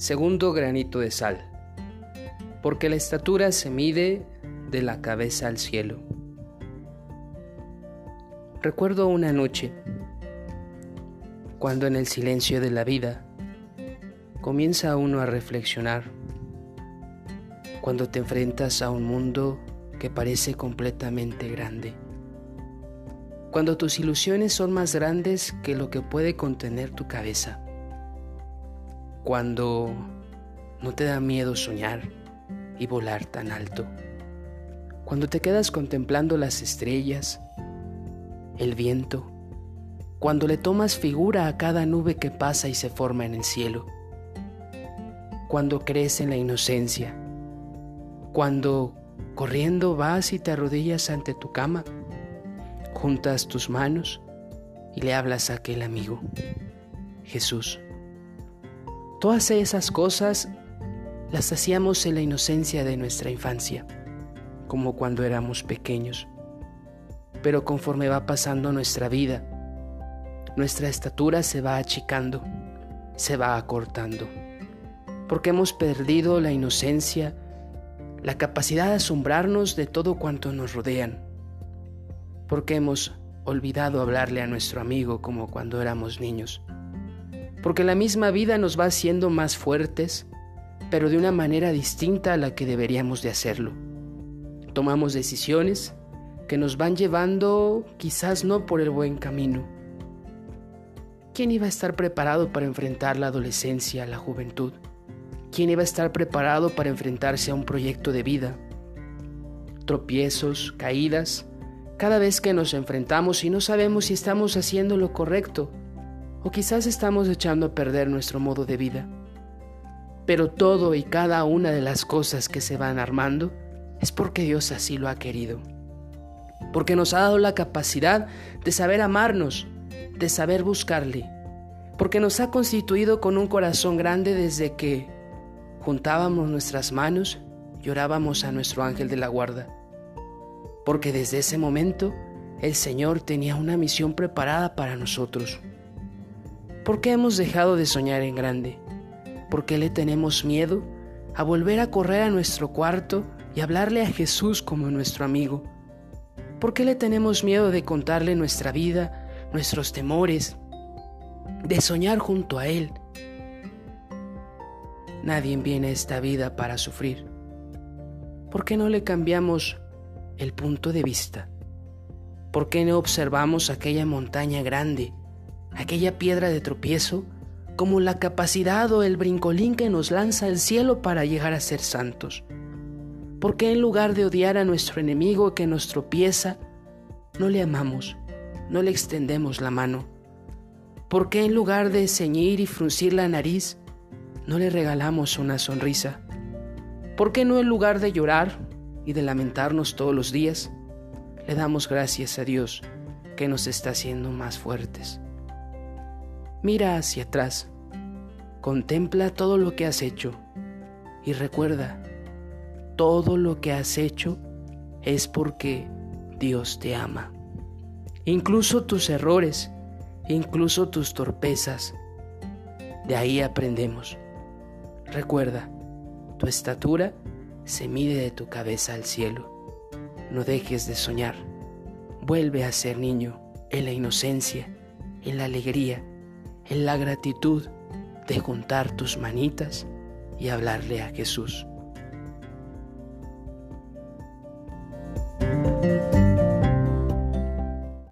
Segundo granito de sal. Porque la estatura se mide de la cabeza al cielo. Recuerdo una noche, cuando en el silencio de la vida comienza uno a reflexionar, cuando te enfrentas a un mundo que parece completamente grande, cuando tus ilusiones son más grandes que lo que puede contener tu cabeza cuando no te da miedo soñar y volar tan alto, cuando te quedas contemplando las estrellas, el viento, cuando le tomas figura a cada nube que pasa y se forma en el cielo, cuando crees en la inocencia, cuando corriendo vas y te arrodillas ante tu cama, juntas tus manos y le hablas a aquel amigo, Jesús. Todas esas cosas las hacíamos en la inocencia de nuestra infancia, como cuando éramos pequeños. Pero conforme va pasando nuestra vida, nuestra estatura se va achicando, se va acortando, porque hemos perdido la inocencia, la capacidad de asombrarnos de todo cuanto nos rodean, porque hemos olvidado hablarle a nuestro amigo como cuando éramos niños porque la misma vida nos va haciendo más fuertes, pero de una manera distinta a la que deberíamos de hacerlo. Tomamos decisiones que nos van llevando quizás no por el buen camino. ¿Quién iba a estar preparado para enfrentar la adolescencia, la juventud? ¿Quién iba a estar preparado para enfrentarse a un proyecto de vida? Tropiezos, caídas, cada vez que nos enfrentamos y no sabemos si estamos haciendo lo correcto, o quizás estamos echando a perder nuestro modo de vida. Pero todo y cada una de las cosas que se van armando es porque Dios así lo ha querido. Porque nos ha dado la capacidad de saber amarnos, de saber buscarle. Porque nos ha constituido con un corazón grande desde que juntábamos nuestras manos y orábamos a nuestro ángel de la guarda. Porque desde ese momento el Señor tenía una misión preparada para nosotros. ¿Por qué hemos dejado de soñar en grande? ¿Por qué le tenemos miedo a volver a correr a nuestro cuarto y hablarle a Jesús como nuestro amigo? ¿Por qué le tenemos miedo de contarle nuestra vida, nuestros temores, de soñar junto a Él? Nadie viene a esta vida para sufrir. ¿Por qué no le cambiamos el punto de vista? ¿Por qué no observamos aquella montaña grande aquella piedra de tropiezo, como la capacidad o el brincolín que nos lanza al cielo para llegar a ser santos. ¿Por qué en lugar de odiar a nuestro enemigo que nos tropieza, no le amamos, no le extendemos la mano? ¿Por qué en lugar de ceñir y fruncir la nariz, no le regalamos una sonrisa? ¿Por qué no en lugar de llorar y de lamentarnos todos los días, le damos gracias a Dios que nos está haciendo más fuertes? Mira hacia atrás, contempla todo lo que has hecho y recuerda, todo lo que has hecho es porque Dios te ama. Incluso tus errores, incluso tus torpezas, de ahí aprendemos. Recuerda, tu estatura se mide de tu cabeza al cielo. No dejes de soñar. Vuelve a ser niño en la inocencia, en la alegría en la gratitud de juntar tus manitas y hablarle a Jesús.